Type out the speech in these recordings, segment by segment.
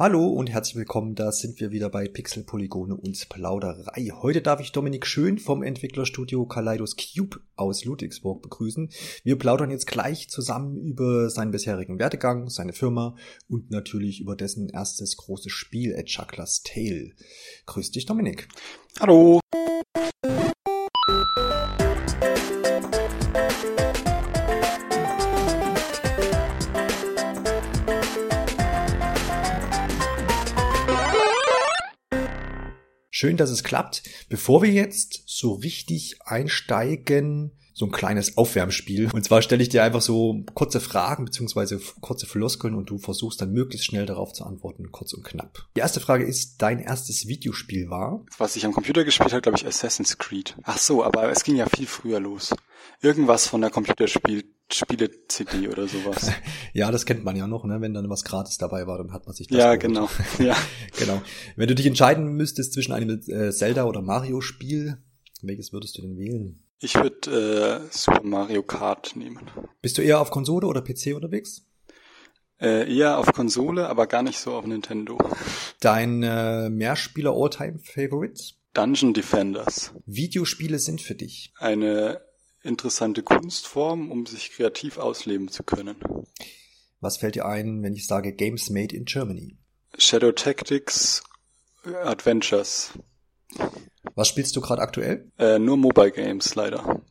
Hallo und herzlich willkommen, da sind wir wieder bei Pixel, Polygone und Plauderei. Heute darf ich Dominik Schön vom Entwicklerstudio Kaleidos Cube aus Ludwigsburg begrüßen. Wir plaudern jetzt gleich zusammen über seinen bisherigen Werdegang, seine Firma und natürlich über dessen erstes großes Spiel, A Chuckler's Tale. Grüß dich, Dominik. Hallo. Schön, dass es klappt. Bevor wir jetzt so richtig einsteigen, so ein kleines Aufwärmspiel. Und zwar stelle ich dir einfach so kurze Fragen beziehungsweise kurze Floskeln und du versuchst dann möglichst schnell darauf zu antworten, kurz und knapp. Die erste Frage ist, dein erstes Videospiel war? Was ich am Computer gespielt habe, glaube ich, Assassin's Creed. Ach so, aber es ging ja viel früher los. Irgendwas von der Computerspiel Spiele-CD oder sowas. ja, das kennt man ja noch, ne? Wenn dann was gratis dabei war, dann hat man sich das. Ja, genau. Ja. genau. Wenn du dich entscheiden müsstest zwischen einem äh, Zelda oder Mario-Spiel, welches würdest du denn wählen? Ich würde äh, Super Mario Kart nehmen. Bist du eher auf Konsole oder PC unterwegs? Äh, eher auf Konsole, aber gar nicht so auf Nintendo. Dein äh, Mehrspieler Alltime Favorite? Dungeon Defenders. Videospiele sind für dich eine interessante Kunstform, um sich kreativ ausleben zu können. Was fällt dir ein, wenn ich sage Games Made in Germany? Shadow Tactics Adventures. Was spielst du gerade aktuell? Äh, nur Mobile Games, leider.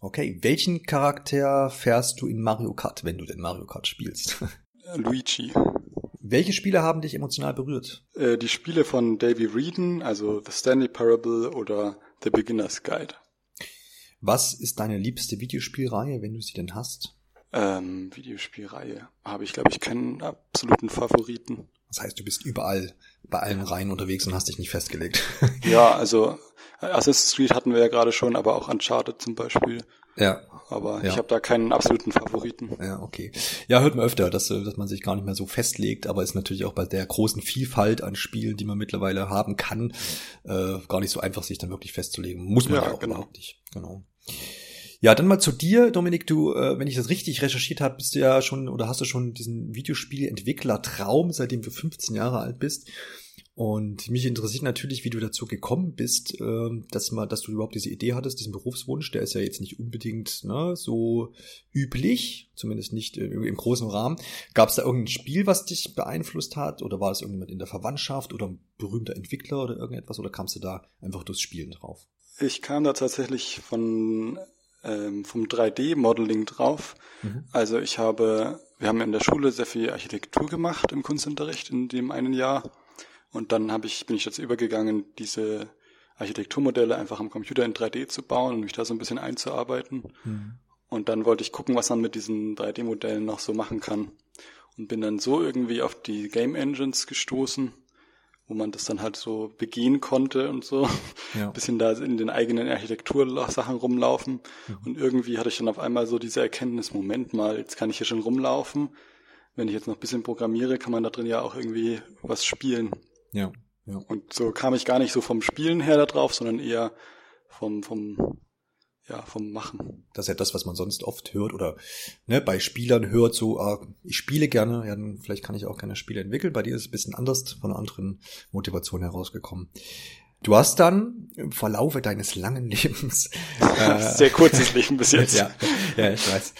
Okay, welchen Charakter fährst du in Mario Kart, wenn du denn Mario Kart spielst? Luigi. Welche Spiele haben dich emotional berührt? Äh, die Spiele von Davy Reedon, also The Stanley Parable oder The Beginner's Guide. Was ist deine liebste Videospielreihe, wenn du sie denn hast? Ähm, Videospielreihe habe ich, glaube ich, keinen absoluten Favoriten. Das heißt, du bist überall bei allen Reihen unterwegs und hast dich nicht festgelegt. ja, also Assassin's Creed hatten wir ja gerade schon, aber auch Uncharted zum Beispiel. Ja. Aber ja. ich habe da keinen absoluten Favoriten. Ja, okay. Ja, hört man öfter, dass, dass man sich gar nicht mehr so festlegt, aber ist natürlich auch bei der großen Vielfalt an Spielen, die man mittlerweile haben kann, äh, gar nicht so einfach, sich dann wirklich festzulegen. Muss man ja, ja auch genau. nicht. Genau. Ja, dann mal zu dir, Dominik. Du, äh, wenn ich das richtig recherchiert habe, bist du ja schon oder hast du schon diesen Videospielentwickler-Traum, seitdem du 15 Jahre alt bist. Und mich interessiert natürlich, wie du dazu gekommen bist, äh, dass mal, dass du überhaupt diese Idee hattest, diesen Berufswunsch. Der ist ja jetzt nicht unbedingt ne, so üblich, zumindest nicht äh, im großen Rahmen. Gab es da irgendein Spiel, was dich beeinflusst hat, oder war es irgendjemand in der Verwandtschaft oder ein berühmter Entwickler oder irgendetwas, oder kamst du da einfach durchs Spielen drauf? Ich kam da tatsächlich von ähm, vom 3D-Modeling drauf. Mhm. Also ich habe, wir haben in der Schule sehr viel Architektur gemacht im Kunstunterricht in dem einen Jahr. Und dann habe ich, bin ich dazu übergegangen, diese Architekturmodelle einfach am Computer in 3D zu bauen und mich da so ein bisschen einzuarbeiten. Mhm. Und dann wollte ich gucken, was man mit diesen 3D-Modellen noch so machen kann. Und bin dann so irgendwie auf die Game Engines gestoßen wo man das dann halt so begehen konnte und so. Ja. Bisschen da in den eigenen Architektursachen rumlaufen. Mhm. Und irgendwie hatte ich dann auf einmal so diese Erkenntnis, Moment mal, jetzt kann ich hier schon rumlaufen. Wenn ich jetzt noch ein bisschen programmiere, kann man da drin ja auch irgendwie was spielen. Ja. ja. Und so kam ich gar nicht so vom Spielen her da drauf, sondern eher vom, vom ja, vom Machen. Das ist ja das, was man sonst oft hört oder ne, bei Spielern hört, so, ah, ich spiele gerne, ja, dann vielleicht kann ich auch gerne Spiele entwickeln. Bei dir ist es ein bisschen anders, von einer anderen Motivation herausgekommen. Du hast dann im Verlaufe deines langen Lebens äh, sehr kurzes Leben bis jetzt. ja, ja, ich weiß.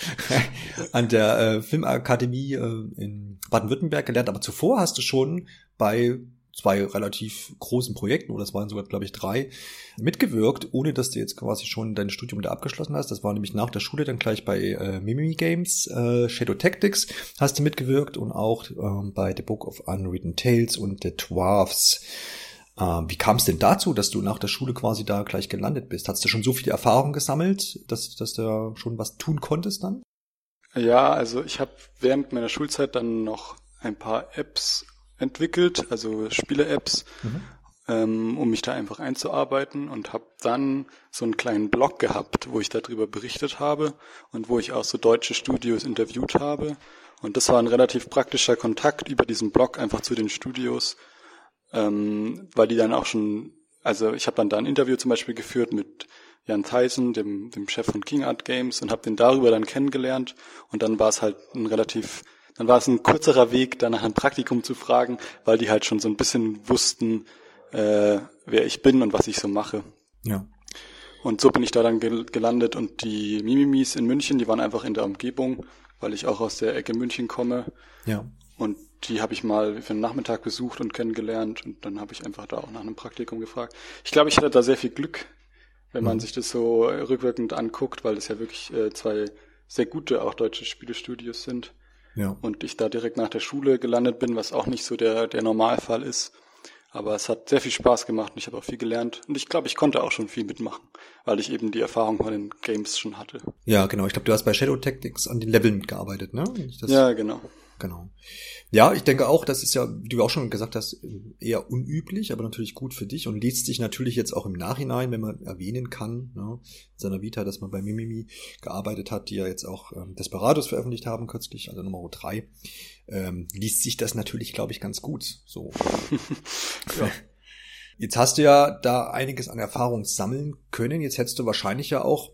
An der äh, Filmakademie äh, in Baden-Württemberg gelernt, aber zuvor hast du schon bei zwei relativ großen Projekten, oder es waren sogar, glaube ich, drei, mitgewirkt, ohne dass du jetzt quasi schon dein Studium da abgeschlossen hast. Das war nämlich nach der Schule dann gleich bei äh, Mimimi Games, äh, Shadow Tactics hast du mitgewirkt und auch ähm, bei The Book of Unwritten Tales und The Dwarfs. Ähm, wie kam es denn dazu, dass du nach der Schule quasi da gleich gelandet bist? Hast du schon so viele Erfahrungen gesammelt, dass, dass du schon was tun konntest dann? Ja, also ich habe während meiner Schulzeit dann noch ein paar Apps entwickelt, also Spiele-Apps, mhm. ähm, um mich da einfach einzuarbeiten und habe dann so einen kleinen Blog gehabt, wo ich darüber berichtet habe und wo ich auch so deutsche Studios interviewt habe. Und das war ein relativ praktischer Kontakt über diesen Blog einfach zu den Studios, ähm, weil die dann auch schon, also ich habe dann da ein Interview zum Beispiel geführt mit Jan Tyson, dem, dem Chef von King Art Games, und habe den darüber dann kennengelernt. Und dann war es halt ein relativ dann war es ein kürzerer Weg, da nach einem Praktikum zu fragen, weil die halt schon so ein bisschen wussten, äh, wer ich bin und was ich so mache. Ja. Und so bin ich da dann gelandet und die Mimimis in München, die waren einfach in der Umgebung, weil ich auch aus der Ecke München komme. Ja. Und die habe ich mal für einen Nachmittag besucht und kennengelernt und dann habe ich einfach da auch nach einem Praktikum gefragt. Ich glaube, ich hatte da sehr viel Glück, wenn man mhm. sich das so rückwirkend anguckt, weil es ja wirklich äh, zwei sehr gute auch deutsche Spielestudios sind. Ja. Und ich da direkt nach der Schule gelandet bin, was auch nicht so der, der Normalfall ist. Aber es hat sehr viel Spaß gemacht und ich habe auch viel gelernt. Und ich glaube, ich konnte auch schon viel mitmachen, weil ich eben die Erfahrung von den Games schon hatte. Ja, genau. Ich glaube, du hast bei Shadow Tactics an den Leveln mitgearbeitet, ne? ja, genau. Genau. Ja, ich denke auch, das ist ja, wie du auch schon gesagt hast, eher unüblich, aber natürlich gut für dich und liest sich natürlich jetzt auch im Nachhinein, wenn man erwähnen kann, ne, in seiner Vita, dass man bei Mimimi gearbeitet hat, die ja jetzt auch ähm, Desperados veröffentlicht haben kürzlich, also Nummer drei, ähm, liest sich das natürlich, glaube ich, ganz gut. So. ja. Jetzt hast du ja da einiges an Erfahrung sammeln können. Jetzt hättest du wahrscheinlich ja auch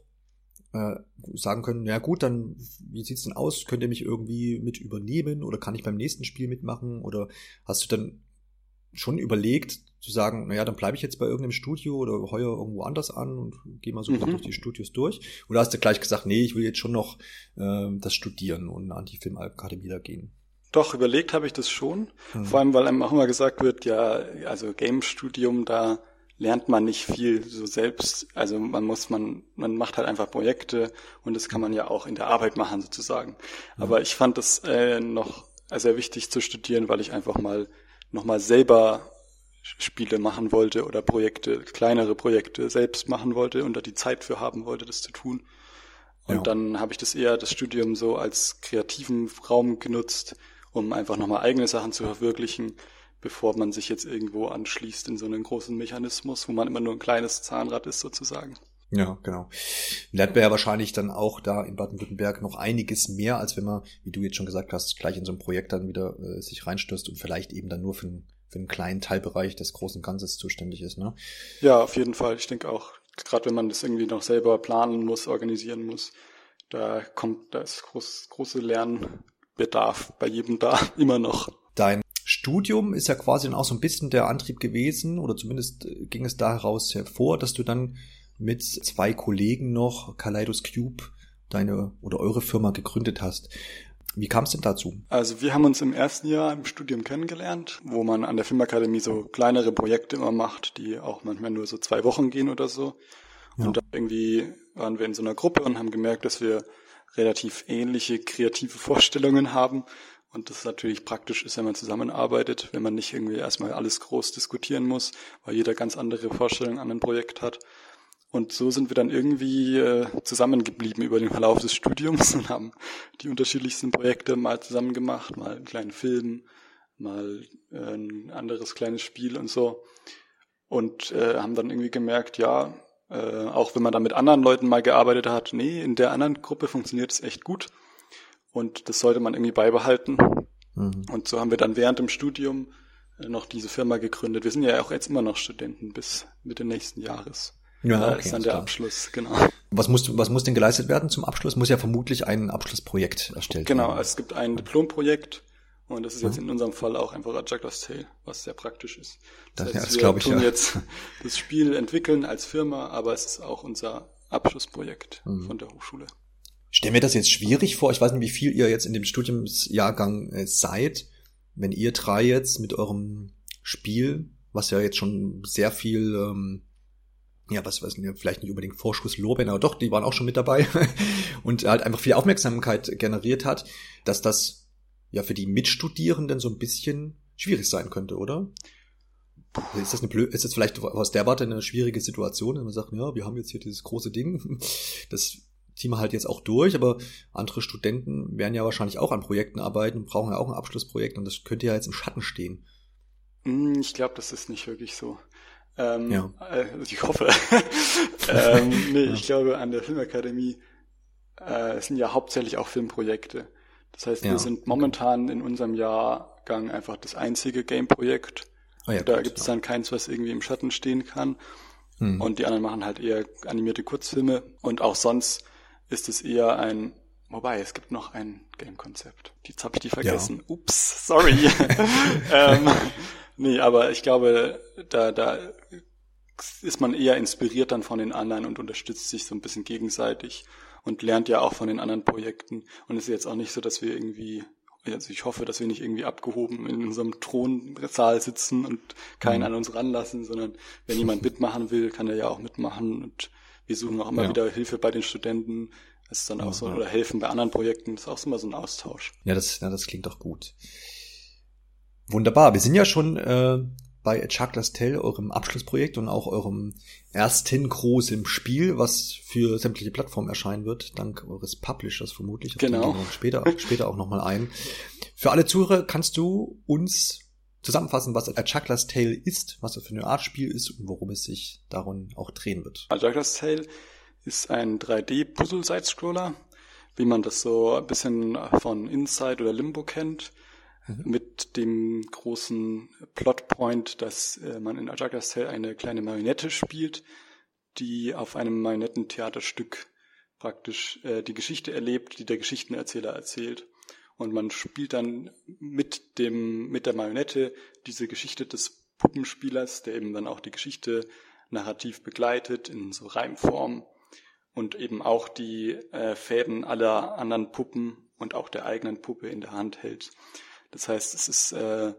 äh, sagen können, ja gut, dann wie sieht's denn aus? Könnt ihr mich irgendwie mit übernehmen oder kann ich beim nächsten Spiel mitmachen? Oder hast du dann schon überlegt zu sagen, naja, dann bleibe ich jetzt bei irgendeinem Studio oder heuer irgendwo anders an und gehe mal so mhm. durch die Studios durch? Oder hast du gleich gesagt, nee, ich will jetzt schon noch äh, das studieren und an die Filmakademie da gehen? Doch, überlegt habe ich das schon. Mhm. Vor allem, weil einem auch immer gesagt wird, ja, also Game-Studium, da lernt man nicht viel so selbst. Also man muss, man, man macht halt einfach Projekte und das kann man ja auch in der Arbeit machen sozusagen. Mhm. Aber ich fand es äh, noch sehr wichtig zu studieren, weil ich einfach mal nochmal selber Spiele machen wollte oder Projekte, kleinere Projekte selbst machen wollte und da die Zeit für haben wollte, das zu tun. Und ja. dann habe ich das eher, das Studium so als kreativen Raum genutzt, um einfach nochmal eigene Sachen zu verwirklichen bevor man sich jetzt irgendwo anschließt in so einen großen Mechanismus, wo man immer nur ein kleines Zahnrad ist sozusagen. Ja, genau. Lernt man ja wahrscheinlich dann auch da in Baden-Württemberg noch einiges mehr, als wenn man, wie du jetzt schon gesagt hast, gleich in so ein Projekt dann wieder äh, sich reinstößt und vielleicht eben dann nur für, einen, für einen kleinen Teilbereich des großen Ganzes zuständig ist, ne? Ja, auf jeden Fall. Ich denke auch, gerade wenn man das irgendwie noch selber planen muss, organisieren muss, da kommt, da ist groß, große Lernbedarf bei jedem da immer noch. Dein Studium ist ja quasi dann auch so ein bisschen der Antrieb gewesen, oder zumindest äh, ging es da heraus hervor, dass du dann mit zwei Kollegen noch Kaleidos Cube deine oder eure Firma gegründet hast. Wie kam es denn dazu? Also wir haben uns im ersten Jahr im Studium kennengelernt, wo man an der Filmakademie so kleinere Projekte immer macht, die auch manchmal nur so zwei Wochen gehen oder so. Ja. Und irgendwie waren wir in so einer Gruppe und haben gemerkt, dass wir relativ ähnliche kreative Vorstellungen haben und das natürlich praktisch ist, wenn man zusammenarbeitet, wenn man nicht irgendwie erstmal alles groß diskutieren muss, weil jeder ganz andere Vorstellungen an ein Projekt hat. Und so sind wir dann irgendwie äh, zusammengeblieben über den Verlauf des Studiums und haben die unterschiedlichsten Projekte mal zusammen gemacht, mal einen kleinen Film, mal äh, ein anderes kleines Spiel und so. Und äh, haben dann irgendwie gemerkt, ja, äh, auch wenn man da mit anderen Leuten mal gearbeitet hat, nee, in der anderen Gruppe funktioniert es echt gut. Und das sollte man irgendwie beibehalten. Mhm. Und so haben wir dann während dem Studium äh, noch diese Firma gegründet. Wir sind ja auch jetzt immer noch Studenten bis Mitte nächsten Jahres. Ja, okay, ist dann der klar. Abschluss, genau. Was muss, was muss denn geleistet werden zum Abschluss? Muss ja vermutlich ein Abschlussprojekt erstellt genau, werden. Genau, es gibt ein Diplomprojekt und das ist jetzt mhm. in unserem Fall auch einfach Adjactus Tale, was sehr praktisch ist. Das, das, heißt, das wir ich, tun ja. jetzt das Spiel entwickeln als Firma, aber es ist auch unser Abschlussprojekt mhm. von der Hochschule. Stell mir das jetzt schwierig vor. Ich weiß nicht, wie viel ihr jetzt in dem Studiumsjahrgang äh, seid. Wenn ihr drei jetzt mit eurem Spiel, was ja jetzt schon sehr viel, ähm, ja, was weiß ich, vielleicht nicht unbedingt Vorschusslorbeeren, aber doch, die waren auch schon mit dabei und halt einfach viel Aufmerksamkeit generiert hat, dass das ja für die Mitstudierenden so ein bisschen schwierig sein könnte, oder? Ist das eine blöd, ist das vielleicht aus der Warte eine schwierige Situation, wenn man sagt, ja, wir haben jetzt hier dieses große Ding, das ziehen wir halt jetzt auch durch, aber andere Studenten werden ja wahrscheinlich auch an Projekten arbeiten und brauchen ja auch ein Abschlussprojekt und das könnte ja jetzt im Schatten stehen. Hm, ich glaube, das ist nicht wirklich so. Ähm, ja. Äh, ich hoffe. ähm, nee, ja. ich glaube, an der Filmakademie äh, sind ja hauptsächlich auch Filmprojekte. Das heißt, ja. wir sind momentan in unserem Jahrgang einfach das einzige Game-Projekt. Oh ja, da gibt es dann keins, was irgendwie im Schatten stehen kann. Hm. Und die anderen machen halt eher animierte Kurzfilme. Und auch sonst ist es eher ein Wobei, es gibt noch ein Game-Konzept. Jetzt habe ich die vergessen. Ja. Ups, sorry. ähm, nee, aber ich glaube, da, da ist man eher inspiriert dann von den anderen und unterstützt sich so ein bisschen gegenseitig und lernt ja auch von den anderen Projekten. Und es ist jetzt auch nicht so, dass wir irgendwie, also ich hoffe, dass wir nicht irgendwie abgehoben in unserem Thronsaal sitzen und keinen mhm. an uns ranlassen, sondern wenn jemand mitmachen will, kann er ja auch mitmachen und wir suchen auch immer ja. wieder Hilfe bei den Studenten, ist dann auch so, oder helfen bei anderen Projekten, das ist auch immer so ein Austausch. Ja, das, ja, das klingt doch gut. Wunderbar. Wir sind ja schon äh, bei Chuckler's Tale, eurem Abschlussprojekt und auch eurem ersten großen Spiel, was für sämtliche Plattformen erscheinen wird, dank eures Publishers vermutlich. Genau. Später, später auch nochmal ein. Für alle Zuhörer kannst du uns zusammenfassen, was A Chuckler's Tale ist, was das für eine Art Spiel ist und worum es sich darum auch drehen wird. A Chuckler's Tale ist ein 3D-Puzzle-Side-Scroller, wie man das so ein bisschen von Inside oder Limbo kennt, mhm. mit dem großen Plotpoint, dass äh, man in Ajaga Cell eine kleine Marionette spielt, die auf einem Marionettentheaterstück praktisch äh, die Geschichte erlebt, die der Geschichtenerzähler erzählt. Und man spielt dann mit dem, mit der Marionette diese Geschichte des Puppenspielers, der eben dann auch die Geschichte narrativ begleitet in so Reimform und eben auch die äh, Fäden aller anderen Puppen und auch der eigenen Puppe in der Hand hält. Das heißt, es ist, äh,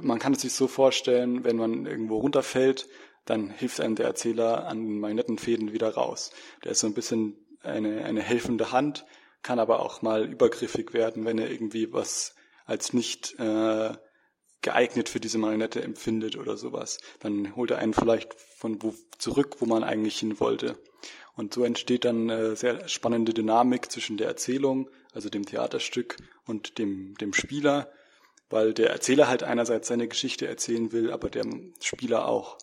man kann es sich so vorstellen, wenn man irgendwo runterfällt, dann hilft einem der Erzähler an den Marionettenfäden wieder raus. Der ist so ein bisschen eine, eine helfende Hand, kann aber auch mal übergriffig werden, wenn er irgendwie was als nicht äh, geeignet für diese Marionette empfindet oder sowas. Dann holt er einen vielleicht von wo zurück, wo man eigentlich hin wollte. Und so entsteht dann eine sehr spannende Dynamik zwischen der Erzählung, also dem Theaterstück und dem, dem Spieler, weil der Erzähler halt einerseits seine Geschichte erzählen will, aber der Spieler auch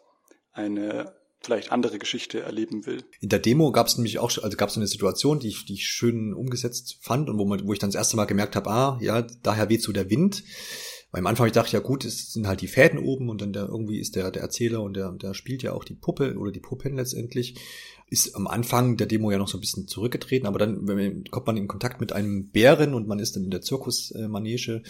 eine vielleicht andere Geschichte erleben will. In der Demo gab es nämlich auch, also gab es eine Situation, die ich, die ich schön umgesetzt fand und wo, man, wo ich dann das erste Mal gemerkt habe, ah, ja, daher weht so der Wind. Weil am Anfang ich dachte, ja gut, es sind halt die Fäden oben und dann der, irgendwie ist der, der Erzähler und der, der spielt ja auch die Puppe oder die Puppen letztendlich. Ist am Anfang der Demo ja noch so ein bisschen zurückgetreten, aber dann man, kommt man in Kontakt mit einem Bären und man ist dann in der Zirkusmanege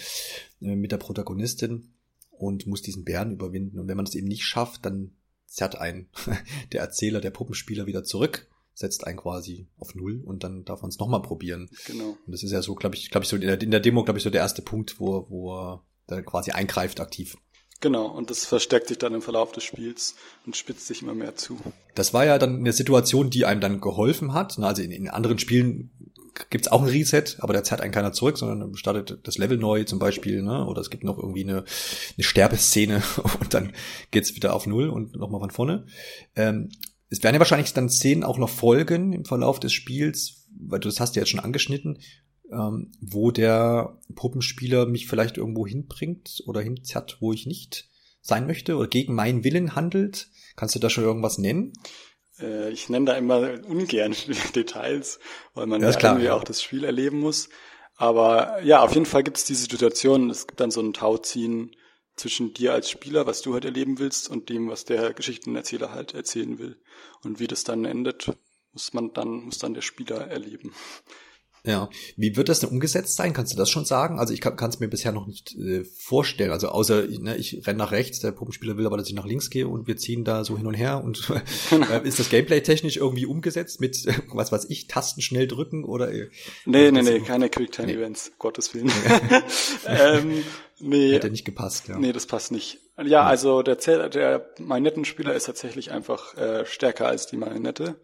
äh, mit der Protagonistin und muss diesen Bären überwinden. Und wenn man das eben nicht schafft, dann zerrt ein der Erzähler, der Puppenspieler wieder zurück setzt einen quasi auf Null und dann darf man es nochmal probieren. Genau. Und das ist ja so, glaube ich, glaube ich, so in der, in der Demo, glaube ich, so der erste Punkt, wo, wo der quasi eingreift aktiv. Genau, und das verstärkt sich dann im Verlauf des Spiels und spitzt sich immer mehr zu. Das war ja dann eine Situation, die einem dann geholfen hat. Also in, in anderen Spielen gibt's auch ein Reset, aber da zerrt einen keiner zurück, sondern startet das Level neu zum Beispiel, ne? oder es gibt noch irgendwie eine, eine Sterbeszene und dann geht's wieder auf Null und nochmal von vorne. Ähm, es werden ja wahrscheinlich dann Szenen auch noch folgen im Verlauf des Spiels, weil du das hast ja jetzt schon angeschnitten, ähm, wo der Puppenspieler mich vielleicht irgendwo hinbringt oder hinzerrt, wo ich nicht sein möchte oder gegen meinen Willen handelt. Kannst du da schon irgendwas nennen? Äh, ich nenne da immer ungern Details, weil man ja, ja klar, irgendwie ja. auch das Spiel erleben muss. Aber ja, auf jeden Fall gibt es diese Situation, es gibt dann so ein Tauziehen zwischen dir als Spieler, was du halt erleben willst, und dem, was der Geschichtenerzähler halt erzählen will. Und wie das dann endet, muss man dann, muss dann der Spieler erleben. Ja, wie wird das denn umgesetzt sein? Kannst du das schon sagen? Also ich kann es mir bisher noch nicht äh, vorstellen. Also außer ne, ich renne nach rechts, der Puppenspieler will aber, dass ich nach links gehe und wir ziehen da so hin und her. Und äh, ist das Gameplay technisch irgendwie umgesetzt mit äh, was weiß ich, Tasten schnell drücken oder? Äh, nee, nee, nee, keine Quicktime-Events, nee. Gottes Willen. ähm, nee, Hätte nicht gepasst, ja. Nee, das passt nicht. Ja, also der, der Marionettenspieler ist tatsächlich einfach äh, stärker als die Marionette.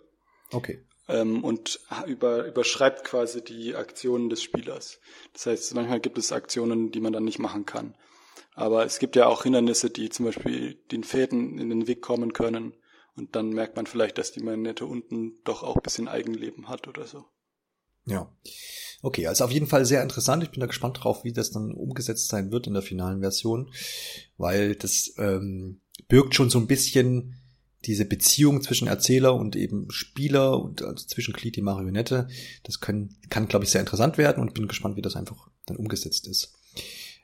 Okay ähm, und über, überschreibt quasi die Aktionen des Spielers. Das heißt, manchmal gibt es Aktionen, die man dann nicht machen kann. Aber es gibt ja auch Hindernisse, die zum Beispiel den Fäden in den Weg kommen können. Und dann merkt man vielleicht, dass die Manette unten doch auch ein bisschen Eigenleben hat oder so. Ja. Okay, also auf jeden Fall sehr interessant. Ich bin da gespannt drauf, wie das dann umgesetzt sein wird in der finalen Version, weil das ähm, birgt schon so ein bisschen diese Beziehung zwischen Erzähler und eben Spieler und also zwischen Glied die Marionette, das können, kann, glaube ich, sehr interessant werden und bin gespannt, wie das einfach dann umgesetzt ist.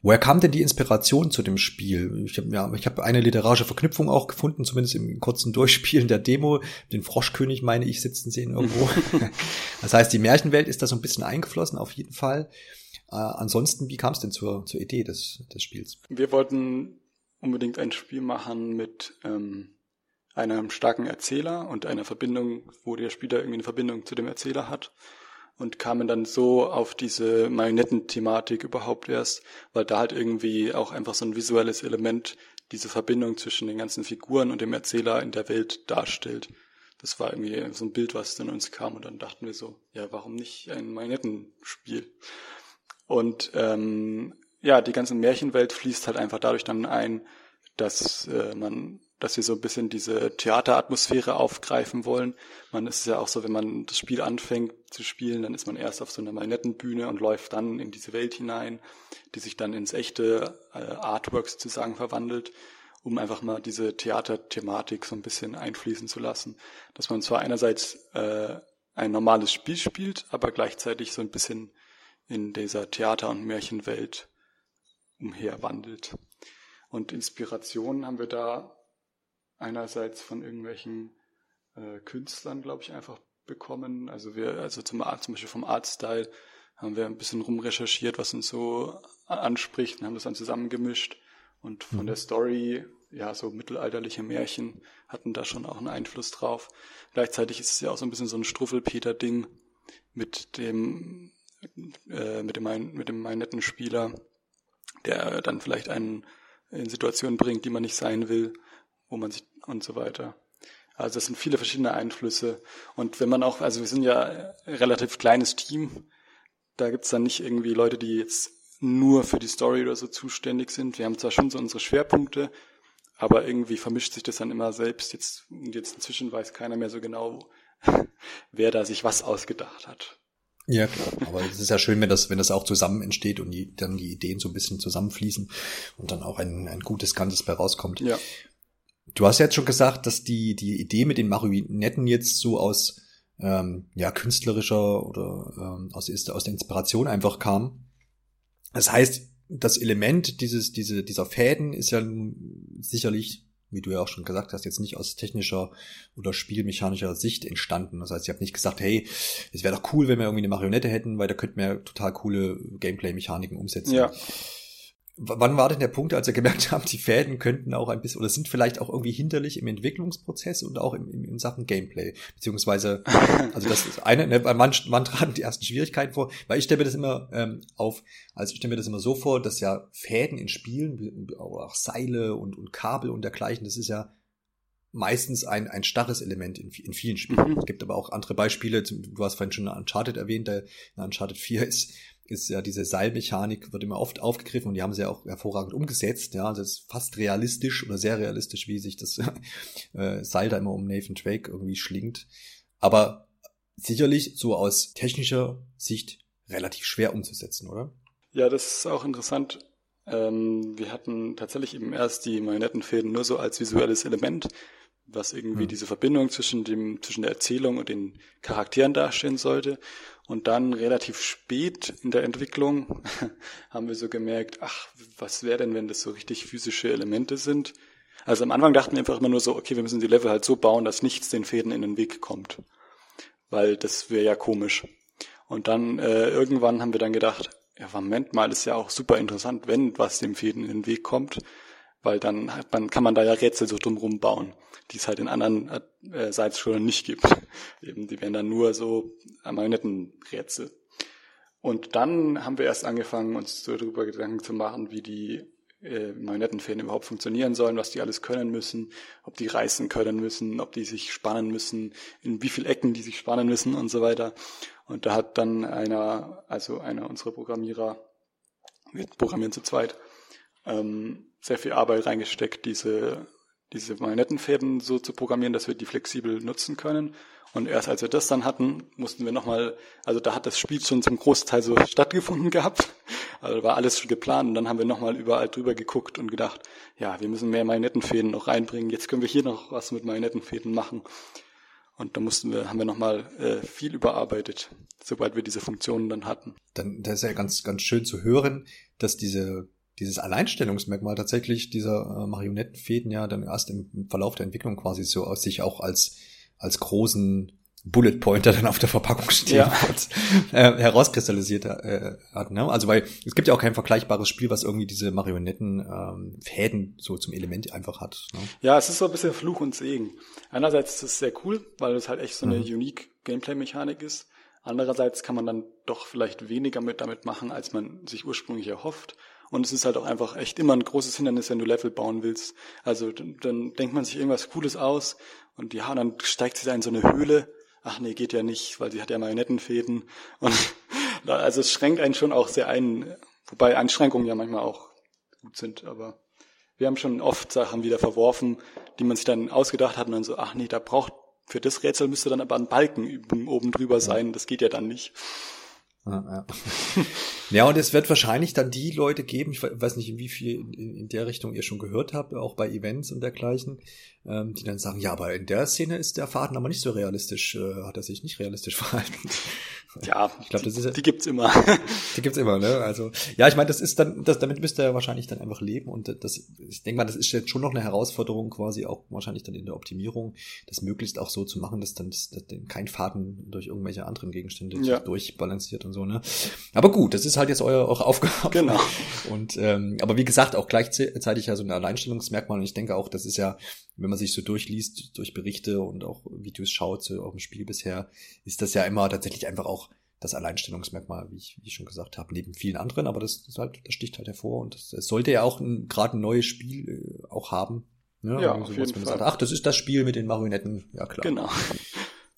Woher kam denn die Inspiration zu dem Spiel? Ich habe ja, ich hab eine literarische Verknüpfung auch gefunden, zumindest im kurzen Durchspielen der Demo. Den Froschkönig, meine ich, sitzen sehen irgendwo. das heißt, die Märchenwelt ist da so ein bisschen eingeflossen, auf jeden Fall. Äh, ansonsten, wie kam es denn zur, zur Idee des, des Spiels? Wir wollten unbedingt ein Spiel machen mit ähm, einem starken Erzähler und einer Verbindung, wo der Spieler irgendwie eine Verbindung zu dem Erzähler hat und kamen dann so auf diese Marionettenthematik überhaupt erst, weil da halt irgendwie auch einfach so ein visuelles Element diese Verbindung zwischen den ganzen Figuren und dem Erzähler in der Welt darstellt. Das war irgendwie so ein Bild, was dann uns kam und dann dachten wir so, ja, warum nicht ein Marionettenspiel? Und ähm, ja, die ganze Märchenwelt fließt halt einfach dadurch dann ein, dass äh, man dass wir so ein bisschen diese Theateratmosphäre aufgreifen wollen. Man ist ja auch so, wenn man das Spiel anfängt zu spielen, dann ist man erst auf so einer Marionettenbühne und läuft dann in diese Welt hinein, die sich dann ins echte äh, Artwork sozusagen verwandelt, um einfach mal diese Theaterthematik so ein bisschen einfließen zu lassen. Dass man zwar einerseits äh, ein normales Spiel spielt, aber gleichzeitig so ein bisschen in dieser Theater- und Märchenwelt umherwandelt. Und Inspiration haben wir da einerseits von irgendwelchen äh, Künstlern, glaube ich, einfach bekommen. Also wir, also zum, zum Beispiel vom Artstyle haben wir ein bisschen rumrecherchiert, was uns so anspricht und haben das dann zusammengemischt. Und von mhm. der Story, ja, so mittelalterliche Märchen hatten da schon auch einen Einfluss drauf. Gleichzeitig ist es ja auch so ein bisschen so ein Struffelpeter-Ding mit dem, äh, mit dem, mit dem netten Spieler, der dann vielleicht einen in Situationen bringt, die man nicht sein will wo man sich und so weiter. Also es sind viele verschiedene Einflüsse. Und wenn man auch, also wir sind ja ein relativ kleines Team, da gibt's dann nicht irgendwie Leute, die jetzt nur für die Story oder so zuständig sind. Wir haben zwar schon so unsere Schwerpunkte, aber irgendwie vermischt sich das dann immer selbst. Jetzt, jetzt inzwischen weiß keiner mehr so genau, wer da sich was ausgedacht hat. Ja, klar. Aber es ist ja schön, wenn das, wenn das auch zusammen entsteht und die, dann die Ideen so ein bisschen zusammenfließen und dann auch ein, ein gutes Ganzes bei rauskommt. Ja. Du hast ja jetzt schon gesagt, dass die, die Idee mit den Marionetten jetzt so aus ähm, ja, künstlerischer oder ähm, aus, aus der Inspiration einfach kam. Das heißt, das Element dieses, diese, dieser Fäden ist ja sicherlich, wie du ja auch schon gesagt hast, jetzt nicht aus technischer oder spielmechanischer Sicht entstanden. Das heißt, ihr habt nicht gesagt, hey, es wäre doch cool, wenn wir irgendwie eine Marionette hätten, weil da könnten wir total coole Gameplay-Mechaniken umsetzen. Ja. Wann war denn der Punkt, als ihr gemerkt habt, die Fäden könnten auch ein bisschen oder sind vielleicht auch irgendwie hinderlich im Entwicklungsprozess und auch im, im, in Sachen Gameplay? Beziehungsweise, also das ist eine, ne, man, man tragen die ersten Schwierigkeiten vor, weil ich stelle mir das immer ähm, auf, also ich stelle mir das immer so vor, dass ja Fäden in Spielen auch Seile und, und Kabel und dergleichen, das ist ja meistens ein, ein starres Element in, in vielen Spielen. Mhm. Es gibt aber auch andere Beispiele, du hast vorhin schon Uncharted erwähnt, der Uncharted 4 ist ist ja diese Seilmechanik, wird immer oft aufgegriffen und die haben sie ja auch hervorragend umgesetzt. Ja, also es ist fast realistisch oder sehr realistisch, wie sich das äh, Seil da immer um Nathan Drake irgendwie schlingt. Aber sicherlich so aus technischer Sicht relativ schwer umzusetzen, oder? Ja, das ist auch interessant. Ähm, wir hatten tatsächlich eben erst die Marionettenfäden nur so als visuelles Element, was irgendwie hm. diese Verbindung zwischen dem, zwischen der Erzählung und den Charakteren darstellen sollte. Und dann relativ spät in der Entwicklung haben wir so gemerkt, ach, was wäre denn, wenn das so richtig physische Elemente sind? Also am Anfang dachten wir einfach immer nur so, okay, wir müssen die Level halt so bauen, dass nichts den Fäden in den Weg kommt. Weil das wäre ja komisch. Und dann äh, irgendwann haben wir dann gedacht, ja, Moment mal, ist ja auch super interessant, wenn was dem Fäden in den Weg kommt weil dann hat man, kann man da ja Rätsel so drumherum bauen, die es halt in anderen äh, Seitenschulen nicht gibt. Eben, die wären dann nur so Marionettenrätsel. Und dann haben wir erst angefangen, uns so darüber Gedanken zu machen, wie die äh, Marionettenfäden überhaupt funktionieren sollen, was die alles können müssen, ob die reißen können müssen, ob die sich spannen müssen, in wie viel Ecken die sich spannen müssen und so weiter. Und da hat dann einer, also einer unserer Programmierer, wir programmieren zu zweit, ähm, sehr viel Arbeit reingesteckt, diese, diese Marionettenfäden so zu programmieren, dass wir die flexibel nutzen können. Und erst als wir das dann hatten, mussten wir nochmal, also da hat das Spiel schon zum Großteil so stattgefunden gehabt. Also war alles schon geplant und dann haben wir nochmal überall drüber geguckt und gedacht, ja, wir müssen mehr Marionettenfäden noch reinbringen. Jetzt können wir hier noch was mit Marionettenfäden machen. Und da mussten wir, haben wir nochmal äh, viel überarbeitet, sobald wir diese Funktionen dann hatten. Dann, das ist ja ganz, ganz schön zu hören, dass diese dieses Alleinstellungsmerkmal tatsächlich dieser äh, Marionettenfäden ja dann erst im Verlauf der Entwicklung quasi so aus sich auch als, als großen Bullet Pointer dann auf der Verpackung stehen ja. hat, äh, herauskristallisiert äh, hat. Ne? Also weil es gibt ja auch kein vergleichbares Spiel, was irgendwie diese Marionettenfäden ähm, so zum Element einfach hat. Ne? Ja, es ist so ein bisschen Fluch und Segen. Einerseits ist es sehr cool, weil es halt echt so eine mhm. unique Gameplay-Mechanik ist. Andererseits kann man dann doch vielleicht weniger mit damit machen, als man sich ursprünglich erhofft. Und es ist halt auch einfach echt immer ein großes Hindernis, wenn du Level bauen willst. Also dann, dann denkt man sich irgendwas Cooles aus und ja, dann steigt sie da in so eine Höhle ach nee, geht ja nicht, weil sie hat ja Marionettenfäden. Und also es schränkt einen schon auch sehr ein, wobei Einschränkungen ja manchmal auch gut sind, aber wir haben schon oft Sachen wieder verworfen, die man sich dann ausgedacht hat und dann so, ach nee, da braucht, für das Rätsel müsste dann aber ein Balken oben drüber sein, das geht ja dann nicht. Ja, ja. ja, und es wird wahrscheinlich dann die Leute geben, ich weiß nicht, in wie viel in, in der Richtung ihr schon gehört habt, auch bei Events und dergleichen, ähm, die dann sagen, ja, aber in der Szene ist der Faden aber nicht so realistisch, äh, hat er sich nicht realistisch verhalten. Ja, ich glaube, das ist die gibt's immer. Die gibt's immer, ne? Also ja, ich meine, das ist dann, das, damit müsst ihr wahrscheinlich dann einfach leben und das, ich denke mal, das ist jetzt schon noch eine Herausforderung, quasi auch wahrscheinlich dann in der Optimierung, das möglichst auch so zu machen, dass dann das, dass kein Faden durch irgendwelche anderen Gegenstände ja. durchbalanciert und so, ne? Aber gut, das ist halt jetzt eure, eure Aufgabe. Genau. Und ähm, aber wie gesagt, auch gleichzeitig ja so ein Alleinstellungsmerkmal und ich denke auch, das ist ja wenn man sich so durchliest, durch Berichte und auch Videos schaut, so auch im Spiel bisher, ist das ja immer tatsächlich einfach auch das Alleinstellungsmerkmal, wie ich, wie ich schon gesagt habe, neben vielen anderen, aber das, ist halt, das sticht halt hervor und es sollte ja auch gerade ein neues Spiel äh, auch haben. Ne? Ja, auf jeden Fall. Sagt, ach, das ist das Spiel mit den Marionetten, ja klar. Genau.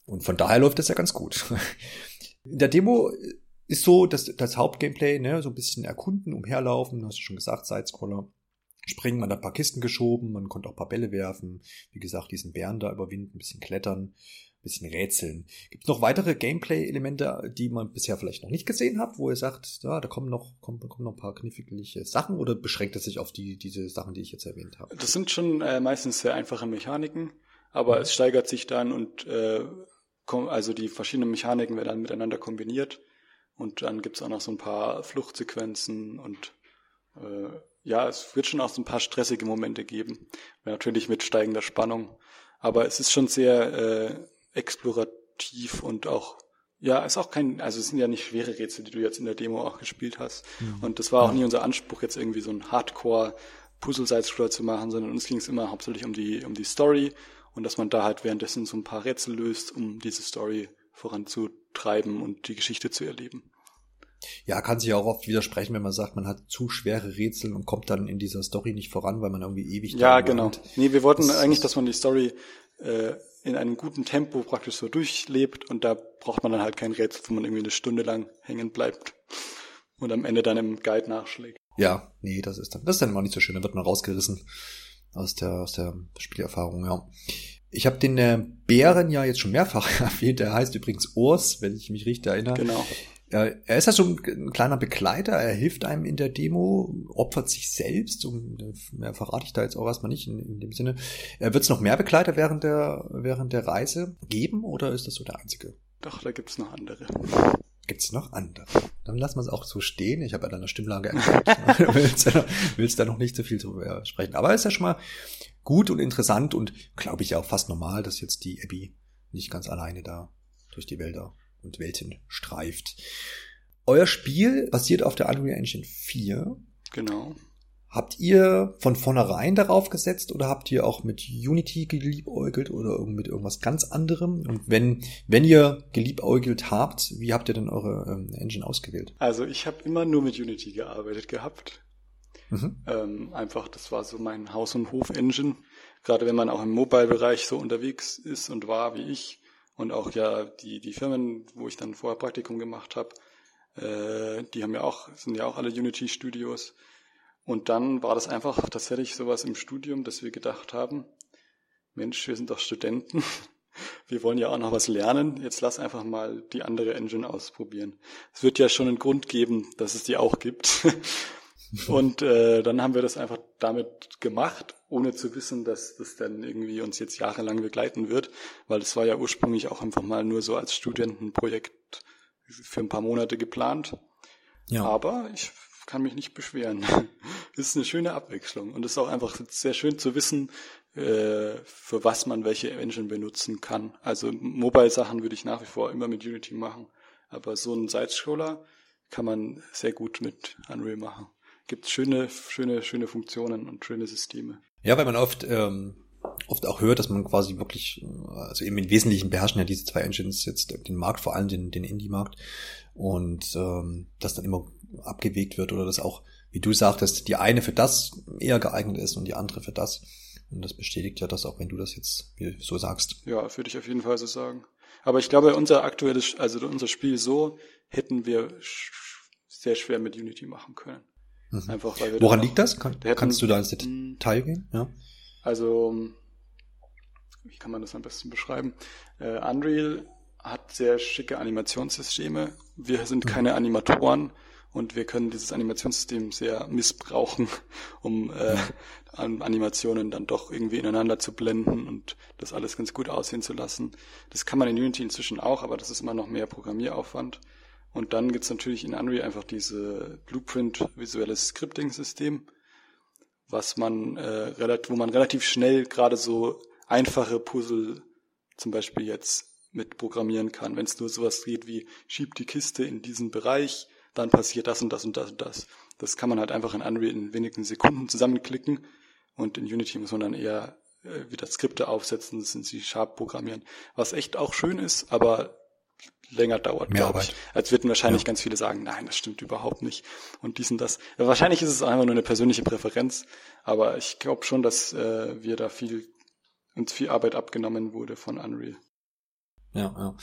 Und von daher läuft das ja ganz gut. In der Demo ist so, dass das Hauptgameplay, ne, so ein bisschen erkunden, umherlaufen, hast du schon gesagt, Sidescroller springen, man hat ein paar Kisten geschoben, man konnte auch ein paar Bälle werfen, wie gesagt, diesen Bären da überwinden, ein bisschen klettern, ein bisschen rätseln. Gibt es noch weitere Gameplay-Elemente, die man bisher vielleicht noch nicht gesehen hat, wo ihr sagt, ja, da kommen noch, kommen, kommen noch ein paar knifflige Sachen oder beschränkt es sich auf die, diese Sachen, die ich jetzt erwähnt habe? Das sind schon äh, meistens sehr einfache Mechaniken, aber mhm. es steigert sich dann und äh, also die verschiedenen Mechaniken werden dann miteinander kombiniert und dann gibt es auch noch so ein paar Fluchtsequenzen und äh, ja, es wird schon auch so ein paar stressige Momente geben. Natürlich mit steigender Spannung. Aber es ist schon sehr äh, explorativ und auch, ja, ist auch kein, also es sind ja nicht schwere Rätsel, die du jetzt in der Demo auch gespielt hast. Mhm. Und das war auch nie unser Anspruch, jetzt irgendwie so ein Hardcore Puzzle-Side-Scroller zu machen, sondern uns ging es immer hauptsächlich um die, um die Story und dass man da halt währenddessen so ein paar Rätsel löst, um diese Story voranzutreiben und die Geschichte zu erleben. Ja, kann sich auch oft widersprechen, wenn man sagt, man hat zu schwere Rätsel und kommt dann in dieser Story nicht voran, weil man irgendwie ewig Ja, genau. Hat. Nee, wir wollten das eigentlich, dass man die Story äh, in einem guten Tempo praktisch so durchlebt und da braucht man dann halt kein Rätsel, wo man irgendwie eine Stunde lang hängen bleibt und am Ende dann im Guide nachschlägt. Ja, nee, das ist dann, das ist dann immer nicht so schön, da wird man rausgerissen aus der, aus der Spielerfahrung, ja. Ich habe den äh, Bären ja jetzt schon mehrfach erwähnt, der heißt übrigens Urs, wenn ich mich richtig erinnere. Genau. Er ist ja so ein, kleiner Begleiter, er hilft einem in der Demo, opfert sich selbst, um, mehr verrate ich da jetzt auch erstmal nicht in, in dem Sinne. Wird es noch mehr Begleiter während der, während der Reise geben oder ist das so der einzige? Doch, da gibt's noch andere. Gibt's noch andere? Dann lassen wir es auch so stehen. Ich habe ja deine Stimmlage erkannt. willst, willst da noch nicht so viel zu sprechen. Aber ist ja schon mal gut und interessant und glaube ich auch fast normal, dass jetzt die Abby nicht ganz alleine da durch die Wälder und Welten streift. Euer Spiel basiert auf der Unreal Engine 4. Genau. Habt ihr von vornherein darauf gesetzt oder habt ihr auch mit Unity geliebäugelt oder mit irgendwas ganz anderem? Und wenn, wenn ihr geliebäugelt habt, wie habt ihr denn eure ähm, Engine ausgewählt? Also ich habe immer nur mit Unity gearbeitet gehabt. Mhm. Ähm, einfach, das war so mein Haus- und Hof-Engine. Gerade wenn man auch im Mobile-Bereich so unterwegs ist und war wie ich, und auch ja die, die Firmen, wo ich dann vorher Praktikum gemacht habe, äh, die haben ja auch, sind ja auch alle Unity Studios. Und dann war das einfach tatsächlich sowas im Studium, dass wir gedacht haben, Mensch, wir sind doch Studenten, wir wollen ja auch noch was lernen, jetzt lass einfach mal die andere Engine ausprobieren. Es wird ja schon einen Grund geben, dass es die auch gibt. Und äh, dann haben wir das einfach damit gemacht, ohne zu wissen, dass das dann irgendwie uns jetzt jahrelang begleiten wird, weil es war ja ursprünglich auch einfach mal nur so als Studentenprojekt für ein paar Monate geplant. Ja. Aber ich kann mich nicht beschweren. das ist eine schöne Abwechslung und es ist auch einfach sehr schön zu wissen, äh, für was man welche Engine benutzen kann. Also Mobile-Sachen würde ich nach wie vor immer mit Unity machen, aber so einen Side-Scroller kann man sehr gut mit Unreal machen. Gibt schöne, schöne, schöne Funktionen und schöne Systeme. Ja, weil man oft ähm, oft auch hört, dass man quasi wirklich, also eben im Wesentlichen beherrschen ja diese zwei Engines jetzt den Markt, vor allem den, den Indie-Markt und ähm, das dann immer abgewegt wird oder dass auch, wie du sagtest, die eine für das eher geeignet ist und die andere für das. Und das bestätigt ja das auch, wenn du das jetzt so sagst. Ja, würde ich auf jeden Fall so sagen. Aber ich glaube, unser aktuelles, also unser Spiel so hätten wir sehr schwer mit Unity machen können. Mhm. Einfach, weil wir Woran liegt das? Kann, hätten, kannst du da ins Detail gehen? Ja. Also, wie kann man das am besten beschreiben? Äh, Unreal hat sehr schicke Animationssysteme. Wir sind mhm. keine Animatoren und wir können dieses Animationssystem sehr missbrauchen, um äh, Animationen dann doch irgendwie ineinander zu blenden und das alles ganz gut aussehen zu lassen. Das kann man in Unity inzwischen auch, aber das ist immer noch mehr Programmieraufwand. Und dann gibt's natürlich in Unreal einfach diese Blueprint visuelles Scripting-System, was man äh, relativ, wo man relativ schnell gerade so einfache Puzzle zum Beispiel jetzt mit programmieren kann. Wenn es nur sowas geht wie schieb die Kiste in diesen Bereich, dann passiert das und das und das und das. Das kann man halt einfach in Unreal in wenigen Sekunden zusammenklicken und in Unity muss man dann eher äh, wieder Skripte aufsetzen, das sind sie sharp programmieren. Was echt auch schön ist, aber länger dauert, Mehr glaube ich. Als würden wahrscheinlich ja. ganz viele sagen, nein, das stimmt überhaupt nicht. Und dies und das. Ja, wahrscheinlich ist es einfach nur eine persönliche Präferenz, aber ich glaube schon, dass äh, wir da viel uns viel Arbeit abgenommen wurde von Unreal. Ja, ja.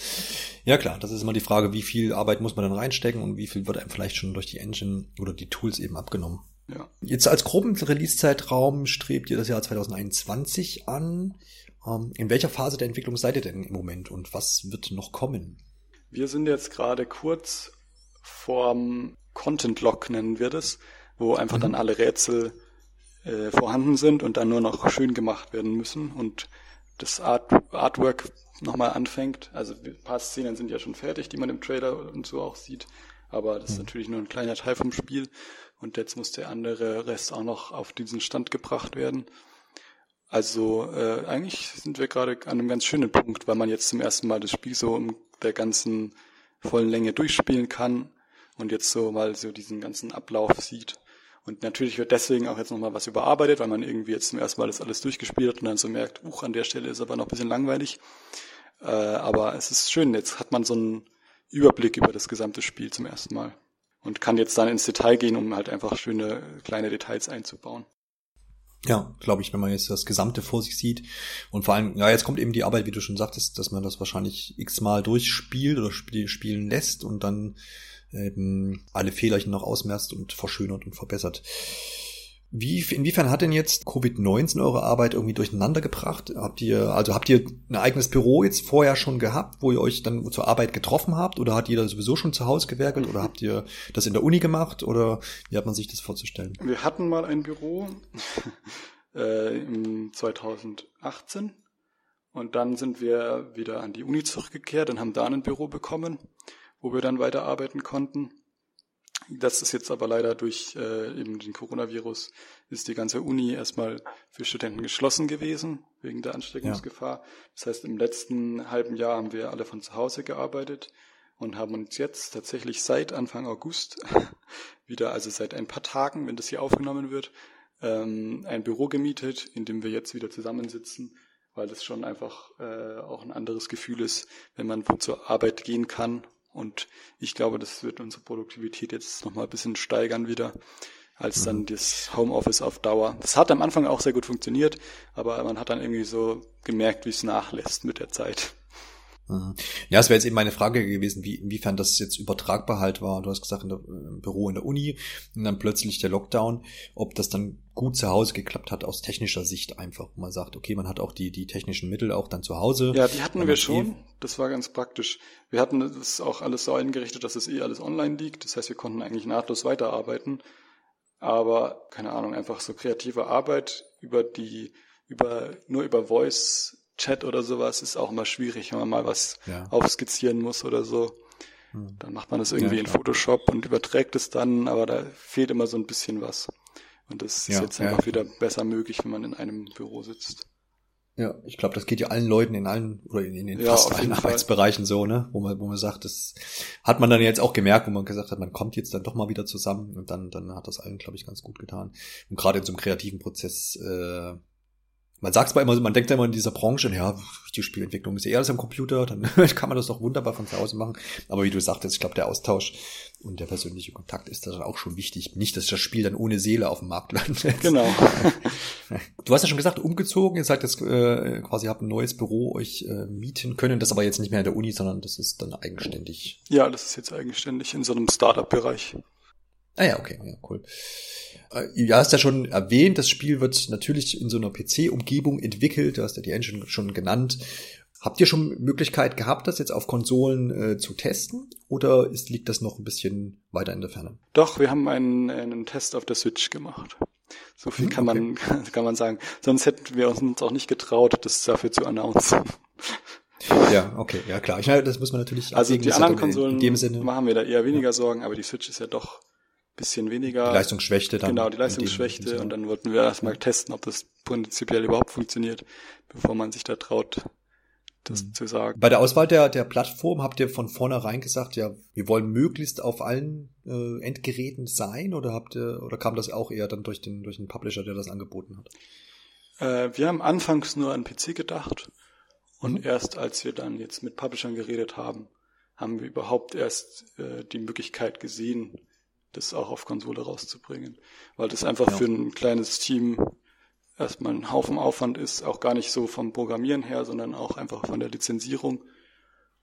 Ja klar, das ist immer die Frage, wie viel Arbeit muss man dann reinstecken und wie viel wird einem vielleicht schon durch die Engine oder die Tools eben abgenommen. Ja. Jetzt als groben Release-Zeitraum strebt ihr das Jahr 2021 an. Ähm, in welcher Phase der Entwicklung seid ihr denn im Moment und was wird noch kommen? Wir sind jetzt gerade kurz vorm Content Lock nennen wir das, wo einfach mhm. dann alle Rätsel äh, vorhanden sind und dann nur noch schön gemacht werden müssen und das Art, Artwork nochmal anfängt. Also ein paar Szenen sind ja schon fertig, die man im Trailer und so auch sieht, aber das ist mhm. natürlich nur ein kleiner Teil vom Spiel und jetzt muss der andere Rest auch noch auf diesen Stand gebracht werden. Also äh, eigentlich sind wir gerade an einem ganz schönen Punkt, weil man jetzt zum ersten Mal das Spiel so in der ganzen vollen Länge durchspielen kann und jetzt so mal so diesen ganzen Ablauf sieht. Und natürlich wird deswegen auch jetzt nochmal was überarbeitet, weil man irgendwie jetzt zum ersten Mal das alles durchgespielt hat und dann so merkt, uch, an der Stelle ist aber noch ein bisschen langweilig. Äh, aber es ist schön, jetzt hat man so einen Überblick über das gesamte Spiel zum ersten Mal und kann jetzt dann ins Detail gehen, um halt einfach schöne kleine Details einzubauen. Ja, glaube ich, wenn man jetzt das Gesamte vor sich sieht. Und vor allem, ja, jetzt kommt eben die Arbeit, wie du schon sagtest, dass man das wahrscheinlich x-mal durchspielt oder spiel spielen lässt und dann eben alle Fehlerchen noch ausmerzt und verschönert und verbessert. Wie, inwiefern hat denn jetzt Covid-19 eure Arbeit irgendwie durcheinander gebracht? Habt ihr, also habt ihr ein eigenes Büro jetzt vorher schon gehabt, wo ihr euch dann zur Arbeit getroffen habt? Oder hat jeder sowieso schon zu Hause gewerkelt? Oder habt ihr das in der Uni gemacht? Oder wie hat man sich das vorzustellen? Wir hatten mal ein Büro äh, im 2018 und dann sind wir wieder an die Uni zurückgekehrt und haben da ein Büro bekommen, wo wir dann weiterarbeiten konnten. Das ist jetzt aber leider durch äh, eben den Coronavirus ist die ganze Uni erstmal für Studenten geschlossen gewesen wegen der Ansteckungsgefahr. Ja. Das heißt, im letzten halben Jahr haben wir alle von zu Hause gearbeitet und haben uns jetzt tatsächlich seit Anfang August wieder, also seit ein paar Tagen, wenn das hier aufgenommen wird, ähm, ein Büro gemietet, in dem wir jetzt wieder zusammensitzen, weil das schon einfach äh, auch ein anderes Gefühl ist, wenn man zur Arbeit gehen kann und ich glaube, das wird unsere Produktivität jetzt nochmal ein bisschen steigern wieder, als dann mhm. das Homeoffice auf Dauer. Das hat am Anfang auch sehr gut funktioniert, aber man hat dann irgendwie so gemerkt, wie es nachlässt mit der Zeit. Mhm. Ja, es wäre jetzt eben meine Frage gewesen, wie, inwiefern das jetzt übertragbar halt war. Du hast gesagt, in der, im Büro in der Uni und dann plötzlich der Lockdown, ob das dann gut zu Hause geklappt hat aus technischer Sicht einfach. Wo man sagt, okay, man hat auch die, die technischen Mittel auch dann zu Hause. Ja, die hatten wir schon. Das war ganz praktisch. Wir hatten das auch alles so eingerichtet, dass es eh alles online liegt. Das heißt, wir konnten eigentlich nahtlos weiterarbeiten. Aber, keine Ahnung, einfach so kreative Arbeit über die, über, nur über Voice Chat oder sowas ist auch immer schwierig, wenn man mal was ja. aufskizzieren muss oder so. Hm. Dann macht man das irgendwie ja, in Photoshop und überträgt es dann, aber da fehlt immer so ein bisschen was. Und das ist ja, jetzt einfach wieder besser möglich, wenn man in einem Büro sitzt. Ja, ich glaube, das geht ja allen Leuten in allen oder in, in ja, fast allen Arbeitsbereichen so, ne, wo man, wo man sagt, das hat man dann jetzt auch gemerkt, wo man gesagt hat, man kommt jetzt dann doch mal wieder zusammen und dann, dann hat das allen, glaube ich, ganz gut getan. Und gerade in so einem kreativen Prozess äh, man sagt zwar immer, man denkt ja immer in dieser Branche, ja, die Spielentwicklung ist eher alles am Computer, dann kann man das doch wunderbar von zu Hause machen. Aber wie du sagtest, ich glaube, der Austausch und der persönliche Kontakt ist da dann auch schon wichtig. Nicht, dass das Spiel dann ohne Seele auf dem Markt landet. Genau. Du hast ja schon gesagt, umgezogen. Ihr sagt jetzt äh, quasi, habt ein neues Büro euch äh, mieten können. Das aber jetzt nicht mehr in der Uni, sondern das ist dann eigenständig. Ja, das ist jetzt eigenständig in so einem Startup-Bereich. Ah ja, okay, ja, cool. Äh, ja, hast ja schon erwähnt, das Spiel wird natürlich in so einer PC-Umgebung entwickelt. Du hast ja die Engine schon genannt. Habt ihr schon Möglichkeit gehabt, das jetzt auf Konsolen äh, zu testen? Oder ist, liegt das noch ein bisschen weiter in der Ferne? Doch, wir haben einen, einen Test auf der Switch gemacht. So viel hm, kann okay. man, kann man sagen. Sonst hätten wir uns auch nicht getraut, das dafür zu announcen. Ja, okay, ja klar. Ich meine, das muss man natürlich. Also die anderen Konsolen in dem Sinne. machen wir da eher weniger ja. Sorgen, aber die Switch ist ja doch bisschen weniger. Die Leistungsschwächte dann. Genau, die Leistungsschwächte. Und dann wollten wir erstmal testen, ob das prinzipiell überhaupt funktioniert, bevor man sich da traut, das mhm. zu sagen. Bei der Auswahl der, der Plattform habt ihr von vornherein gesagt, ja, wir wollen möglichst auf allen äh, Endgeräten sein oder habt ihr, oder kam das auch eher dann durch den, durch den Publisher, der das angeboten hat? Äh, wir haben anfangs nur an PC gedacht und mhm. erst als wir dann jetzt mit Publishern geredet haben, haben wir überhaupt erst äh, die Möglichkeit gesehen, das auch auf Konsole rauszubringen. Weil das einfach ja. für ein kleines Team erstmal ein Haufen Aufwand ist, auch gar nicht so vom Programmieren her, sondern auch einfach von der Lizenzierung.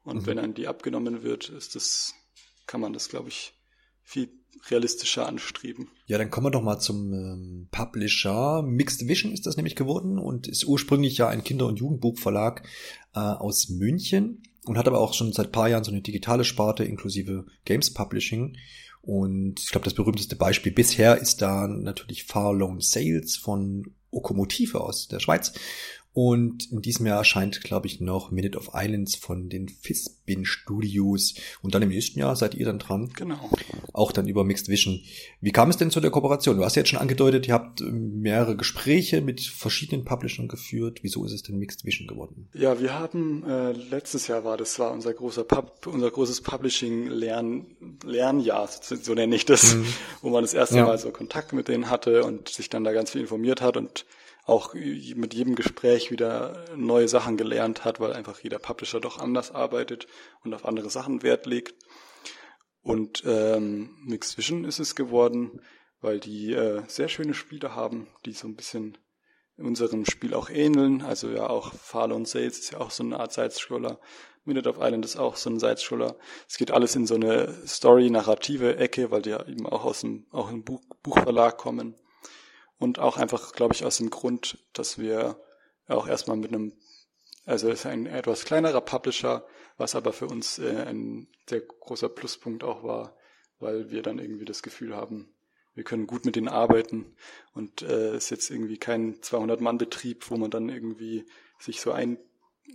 Und mhm. wenn dann die abgenommen wird, ist das, kann man das, glaube ich, viel realistischer anstreben. Ja, dann kommen wir doch mal zum ähm, Publisher. Mixed Vision ist das nämlich geworden und ist ursprünglich ja ein Kinder- und Jugendbuchverlag äh, aus München und hat aber auch schon seit paar Jahren so eine digitale Sparte inklusive Games Publishing. Und ich glaube, das berühmteste Beispiel bisher ist da natürlich Far Loan Sales von Okomotive aus der Schweiz. Und in diesem Jahr erscheint, glaube ich, noch Minute of Islands von den Fispin Studios. Und dann im nächsten Jahr seid ihr dann dran. Genau. Auch dann über Mixed Vision. Wie kam es denn zu der Kooperation? Du hast ja jetzt schon angedeutet, ihr habt ähm, mehrere Gespräche mit verschiedenen Publishern geführt. Wieso ist es denn Mixed Vision geworden? Ja, wir haben äh, letztes Jahr war das war unser großer Pub, unser großes Publishing Lern Lernjahr, so, so nenne ich das, mhm. wo man das erste ja. Mal so Kontakt mit denen hatte und sich dann da ganz viel informiert hat und auch mit jedem Gespräch wieder neue Sachen gelernt hat, weil einfach jeder Publisher doch anders arbeitet und auf andere Sachen Wert legt. Und ähm, Mixed Vision ist es geworden, weil die äh, sehr schöne Spiele haben, die so ein bisschen unserem Spiel auch ähneln. Also ja auch Fale Sales ist ja auch so eine Art Side-Scroller. Minute of Island ist auch so ein Side-Scroller. Es geht alles in so eine Story-narrative Ecke, weil die ja eben auch aus dem, auch im Buch, Buchverlag kommen. Und auch einfach, glaube ich, aus dem Grund, dass wir auch erstmal mit einem, also es ist ein etwas kleinerer Publisher, was aber für uns äh, ein sehr großer Pluspunkt auch war, weil wir dann irgendwie das Gefühl haben, wir können gut mit denen arbeiten und äh, ist jetzt irgendwie kein 200-Mann-Betrieb, wo man dann irgendwie sich so ein,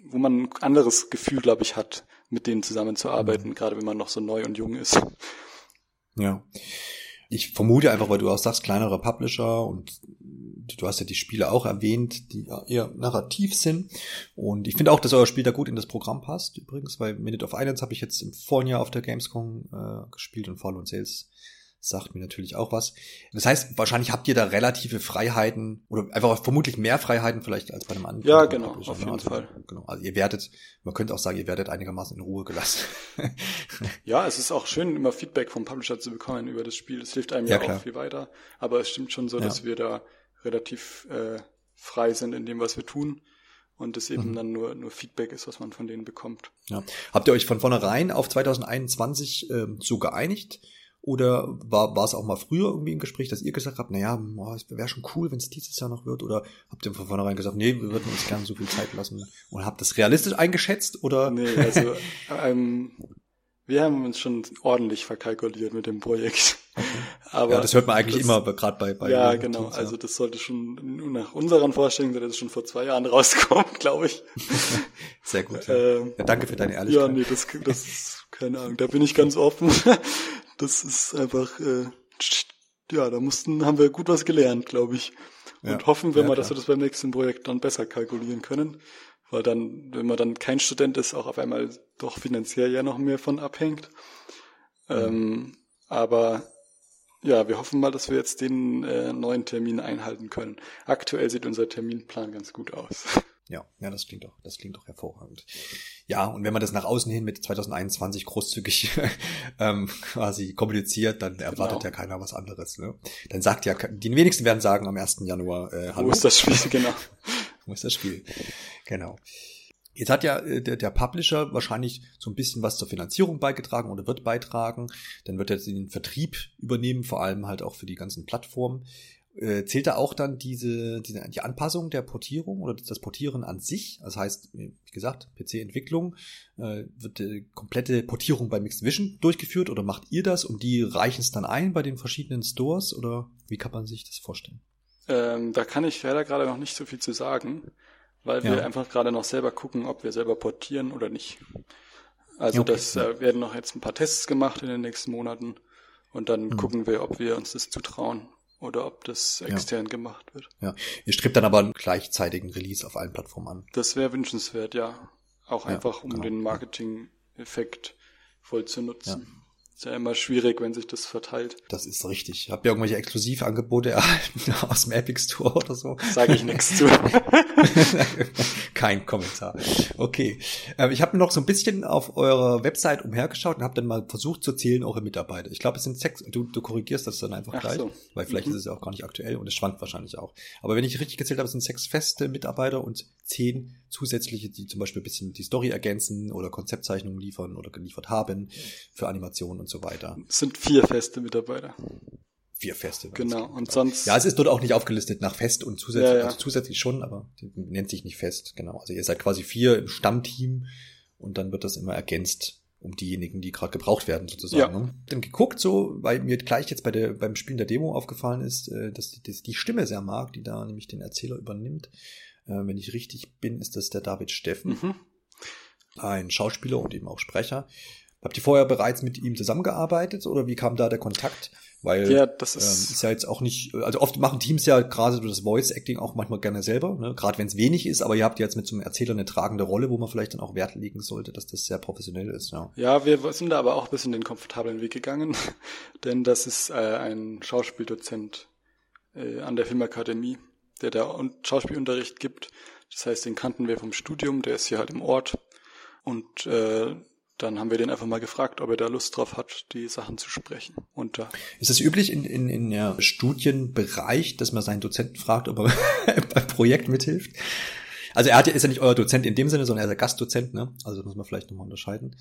wo man ein anderes Gefühl, glaube ich, hat, mit denen zusammenzuarbeiten, mhm. gerade wenn man noch so neu und jung ist. Ja ich vermute einfach, weil du auch sagst, kleinerer Publisher und du hast ja die Spiele auch erwähnt, die eher narrativ sind. Und ich finde auch, dass euer Spiel da gut in das Programm passt, übrigens, weil Minute of Islands habe ich jetzt im vorigen Jahr auf der Gamescom äh, gespielt und Fall und Sales sagt mir natürlich auch was. Das heißt, wahrscheinlich habt ihr da relative Freiheiten oder einfach vermutlich mehr Freiheiten vielleicht als bei einem anderen. Ja, genau, auf jeden also, Fall. Genau. Also ihr werdet, man könnte auch sagen, ihr werdet einigermaßen in Ruhe gelassen. ja, es ist auch schön, immer Feedback vom Publisher zu bekommen über das Spiel. Es hilft einem ja, ja auch viel weiter. Aber es stimmt schon so, ja. dass wir da relativ äh, frei sind in dem, was wir tun und es eben mhm. dann nur, nur Feedback ist, was man von denen bekommt. Ja. Habt ihr euch von vornherein auf 2021 ähm, so geeinigt? Oder war, war es auch mal früher irgendwie im Gespräch, dass ihr gesagt habt, naja, es wäre schon cool, wenn es dieses Jahr noch wird? Oder habt ihr von vornherein gesagt, nee, wir würden uns gerne so viel Zeit lassen? Und habt das realistisch eingeschätzt? Oder? Nee, also ähm, wir haben uns schon ordentlich verkalkuliert mit dem Projekt. Aber ja, das hört man eigentlich das, immer, gerade bei, bei Ja, genau. Teams, ja. Also das sollte schon nach unseren Vorstellungen sollte das schon vor zwei Jahren rauskommen, glaube ich. Sehr gut. Ja. Ähm, ja, danke für deine Ehrlichkeit. Ja, nee, das, das ist keine Ahnung. Da bin ich ganz offen. Das ist einfach, äh, ja, da mussten, haben wir gut was gelernt, glaube ich. Und ja. hoffen wir mal, dass wir das beim nächsten Projekt dann besser kalkulieren können. Weil dann, wenn man dann kein Student ist, auch auf einmal doch finanziell ja noch mehr von abhängt. Mhm. Ähm, aber ja, wir hoffen mal, dass wir jetzt den äh, neuen Termin einhalten können. Aktuell sieht unser Terminplan ganz gut aus. Ja, ja, das klingt doch, das klingt doch hervorragend. Ja, und wenn man das nach außen hin mit 2021 großzügig ähm, quasi kommuniziert, dann erwartet genau. ja keiner was anderes. Ne? Dann sagt ja, die wenigsten werden sagen am 1. Januar, äh, hallo. Wo ist das Spiel, genau. Wo ist das Spiel? Genau. Jetzt hat ja äh, der, der Publisher wahrscheinlich so ein bisschen was zur Finanzierung beigetragen oder wird beitragen. Dann wird er den Vertrieb übernehmen, vor allem halt auch für die ganzen Plattformen. Äh, zählt da auch dann diese, diese die Anpassung der Portierung oder das Portieren an sich? Das heißt, wie gesagt, PC-Entwicklung, äh, wird die komplette Portierung bei Mixed Vision durchgeführt oder macht ihr das und die reichen es dann ein bei den verschiedenen Stores oder wie kann man sich das vorstellen? Ähm, da kann ich leider gerade noch nicht so viel zu sagen, weil ja. wir einfach gerade noch selber gucken, ob wir selber portieren oder nicht. Also okay. das äh, werden noch jetzt ein paar Tests gemacht in den nächsten Monaten und dann mhm. gucken wir, ob wir uns das zutrauen oder ob das extern ja. gemacht wird. Ja, ihr strebt dann aber einen gleichzeitigen Release auf allen Plattformen an. Das wäre wünschenswert, ja. Auch einfach, um genau. den Marketing-Effekt voll zu nutzen. Ist ja immer schwierig, wenn sich das verteilt. Das ist richtig. Habt ihr irgendwelche Exklusivangebote erhalten aus dem Epic Store oder so? Sage ich nichts zu. Kein Kommentar. Okay. Ähm, ich habe noch so ein bisschen auf eurer Website umhergeschaut und habe dann mal versucht zu zählen, eure Mitarbeiter. Ich glaube, es sind sechs. Du, du korrigierst das dann einfach Ach gleich, so. weil vielleicht mhm. ist es ja auch gar nicht aktuell und es schwankt wahrscheinlich auch. Aber wenn ich richtig gezählt habe, es sind sechs feste Mitarbeiter und zehn zusätzliche, die zum Beispiel ein bisschen die Story ergänzen oder Konzeptzeichnungen liefern oder geliefert haben für Animationen und so weiter. Es sind vier feste Mitarbeiter. Vier feste. Genau. Und sonst. Ja, es ist dort auch nicht aufgelistet nach fest und zusätzlich, ja, ja. also zusätzlich schon, aber nennt sich nicht fest. Genau. Also ihr seid quasi vier im Stammteam und dann wird das immer ergänzt um diejenigen, die gerade gebraucht werden, sozusagen. Ja. Dann geguckt, so, weil mir gleich jetzt bei der, beim Spielen der Demo aufgefallen ist, äh, dass die, dass die Stimme sehr mag, die da nämlich den Erzähler übernimmt. Äh, wenn ich richtig bin, ist das der David Steffen. Mhm. Ein Schauspieler und eben auch Sprecher. Habt ihr vorher bereits mit ihm zusammengearbeitet oder wie kam da der Kontakt? Weil ja, das ist, ähm, ist ja jetzt auch nicht, also oft machen Teams ja gerade so das Voice Acting auch manchmal gerne selber, ne? gerade wenn es wenig ist, aber ihr habt jetzt mit so einem Erzähler eine tragende Rolle, wo man vielleicht dann auch Wert legen sollte, dass das sehr professionell ist. Ja, ja wir sind da aber auch ein bisschen den komfortablen Weg gegangen, denn das ist äh, ein Schauspieldozent äh, an der Filmakademie, der da Schauspielunterricht gibt. Das heißt, den kannten wir vom Studium, der ist hier halt im Ort und äh, dann haben wir den einfach mal gefragt, ob er da Lust drauf hat, die Sachen zu sprechen. Und da ist es üblich in, in, in der Studienbereich, dass man seinen Dozenten fragt, ob er beim Projekt mithilft? Also er hat, ist ja nicht euer Dozent in dem Sinne, sondern er ist ja Gastdozent, ne? Also das muss man vielleicht nochmal unterscheiden.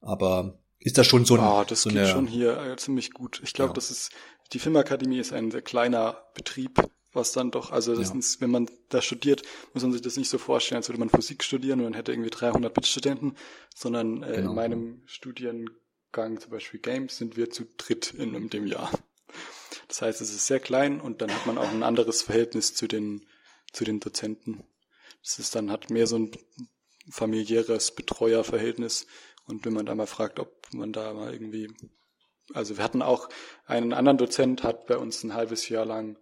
Aber ist das schon so ein... Ah, das so geht eine, schon hier äh, ziemlich gut. Ich glaube, ja. das ist, die Filmakademie ist ein sehr kleiner Betrieb was dann doch, also das ja. ist, wenn man da studiert, muss man sich das nicht so vorstellen, als würde man Physik studieren und man hätte irgendwie 300 Mitstudenten, sondern äh, genau. in meinem Studiengang, zum Beispiel Games, sind wir zu dritt in, in dem Jahr. Das heißt, es ist sehr klein und dann hat man auch ein anderes Verhältnis zu den, zu den Dozenten. Das ist dann, hat mehr so ein familiäres Betreuerverhältnis und wenn man da mal fragt, ob man da mal irgendwie, also wir hatten auch einen anderen Dozent, hat bei uns ein halbes Jahr lang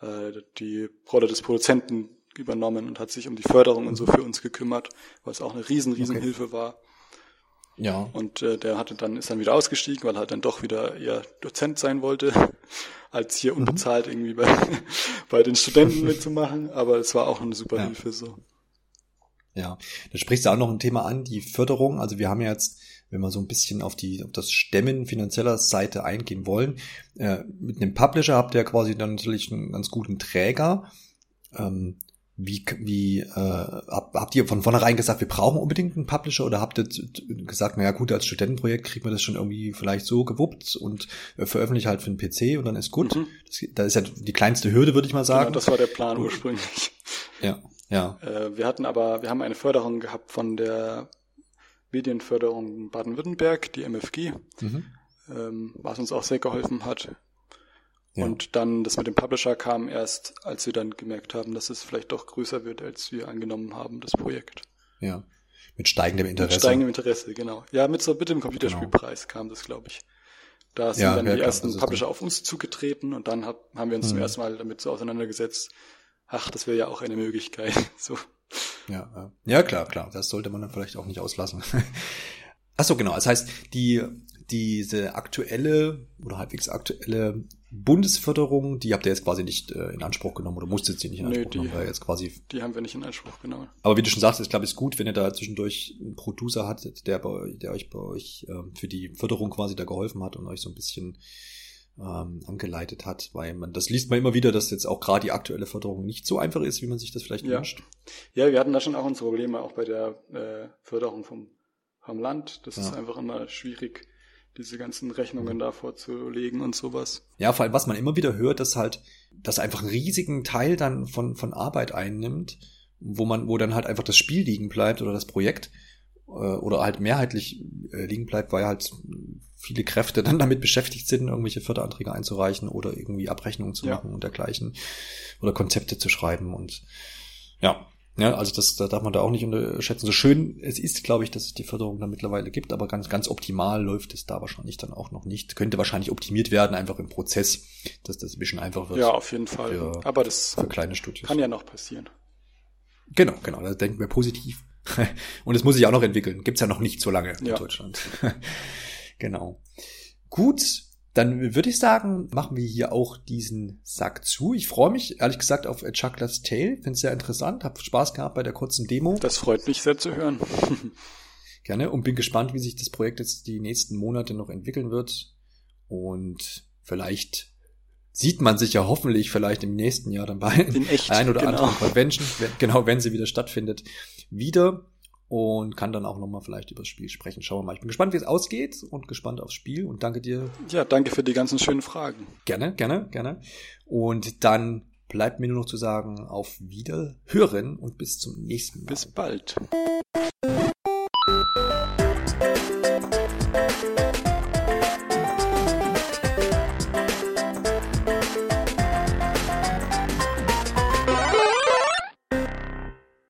äh, die Rolle des Produzenten übernommen und hat sich um die Förderung und so für uns gekümmert, was auch eine riesen, riesen okay. Hilfe war. Ja. Und äh, der hatte dann, ist dann wieder ausgestiegen, weil er halt dann doch wieder eher Dozent sein wollte, als hier mhm. unbezahlt irgendwie bei, bei den Studenten mitzumachen. Aber es war auch eine super ja. Hilfe so. Ja, da sprichst du auch noch ein Thema an, die Förderung. Also wir haben ja jetzt wenn wir so ein bisschen auf die auf das Stemmen finanzieller Seite eingehen wollen. Äh, mit einem Publisher habt ihr quasi dann natürlich einen ganz guten Träger. Ähm, wie, wie äh, habt ihr von vornherein gesagt, wir brauchen unbedingt einen Publisher oder habt ihr gesagt, naja gut, als Studentenprojekt kriegt man das schon irgendwie vielleicht so gewuppt und äh, veröffentlicht halt für den PC und dann ist gut. Mhm. Das, das ist ja die kleinste Hürde, würde ich mal sagen. Genau, das war der Plan ursprünglich. Ja, ja. Äh, wir hatten aber, wir haben eine Förderung gehabt von der Medienförderung Baden-Württemberg, die MFG. Mhm. ähm, was uns auch sehr geholfen hat. Ja. Und dann das mit dem Publisher kam erst, als wir dann gemerkt haben, dass es vielleicht doch größer wird, als wir angenommen haben, das Projekt. Ja. Mit steigendem Interesse. Mit steigendem Interesse, genau. Ja, mit so mit dem Computerspielpreis genau. kam das, glaube ich. Da sind ja, dann die ersten Publisher auf uns zugetreten und dann hab, haben wir uns hm. zum ersten Mal damit so auseinandergesetzt. Ach, das wäre ja auch eine Möglichkeit. so. Ja, ja, klar, klar. Das sollte man dann vielleicht auch nicht auslassen. Ach so, genau. Das heißt, die diese aktuelle oder halbwegs aktuelle Bundesförderung, die habt ihr jetzt quasi nicht äh, in Anspruch genommen oder musstet sie nicht in Anspruch nee, die, nehmen, weil jetzt quasi. Die haben wir nicht in Anspruch genommen. Aber wie du schon sagst, ich glaube, es ist gut, wenn ihr da zwischendurch einen Producer hattet, der bei, der euch bei euch ähm, für die Förderung quasi da geholfen hat und euch so ein bisschen ähm, angeleitet hat, weil man das liest man immer wieder, dass jetzt auch gerade die aktuelle Förderung nicht so einfach ist, wie man sich das vielleicht ja. wünscht. Ja, wir hatten da schon auch unsere Probleme, auch bei der äh, Förderung vom, vom Land. Das ja. ist einfach immer schwierig diese ganzen Rechnungen mhm. da vorzulegen und sowas. Ja, vor allem, was man immer wieder hört, dass halt, dass einfach einen riesigen Teil dann von, von Arbeit einnimmt, wo man, wo dann halt einfach das Spiel liegen bleibt oder das Projekt oder halt mehrheitlich äh, liegen bleibt, weil halt viele Kräfte dann damit beschäftigt sind, irgendwelche Förderanträge einzureichen oder irgendwie Abrechnungen zu machen und dergleichen oder Konzepte zu schreiben und ja, ja, also das da darf man da auch nicht unterschätzen. So schön es ist, glaube ich, dass es die Förderung da mittlerweile gibt, aber ganz, ganz optimal läuft es da wahrscheinlich dann auch noch nicht. Könnte wahrscheinlich optimiert werden, einfach im Prozess, dass das ein bisschen einfach wird. Ja, auf jeden Fall. Für, aber das für kleine Studios. kann ja noch passieren. Genau, genau, da denken wir positiv. Und es muss sich auch noch entwickeln. Gibt's ja noch nicht so lange ja. in Deutschland. genau. Gut, dann würde ich sagen, machen wir hier auch diesen Sack zu. Ich freue mich, ehrlich gesagt, auf Chuckler's Tale. Finde es sehr interessant. Hab Spaß gehabt bei der kurzen Demo. Das freut mich sehr zu hören. Gerne und bin gespannt, wie sich das Projekt jetzt die nächsten Monate noch entwickeln wird. Und vielleicht sieht man sich ja hoffentlich vielleicht im nächsten Jahr dann bei ein oder genau. anderen Convention, genau, wenn sie wieder stattfindet, wieder und kann dann auch nochmal vielleicht über das Spiel sprechen. Schauen wir mal. Ich bin gespannt, wie es ausgeht und gespannt aufs Spiel und danke dir. Ja, danke für die ganzen schönen Fragen. Gerne, gerne, gerne. Und dann bleibt mir nur noch zu sagen, auf Wiederhören und bis zum nächsten Mal. Bis bald.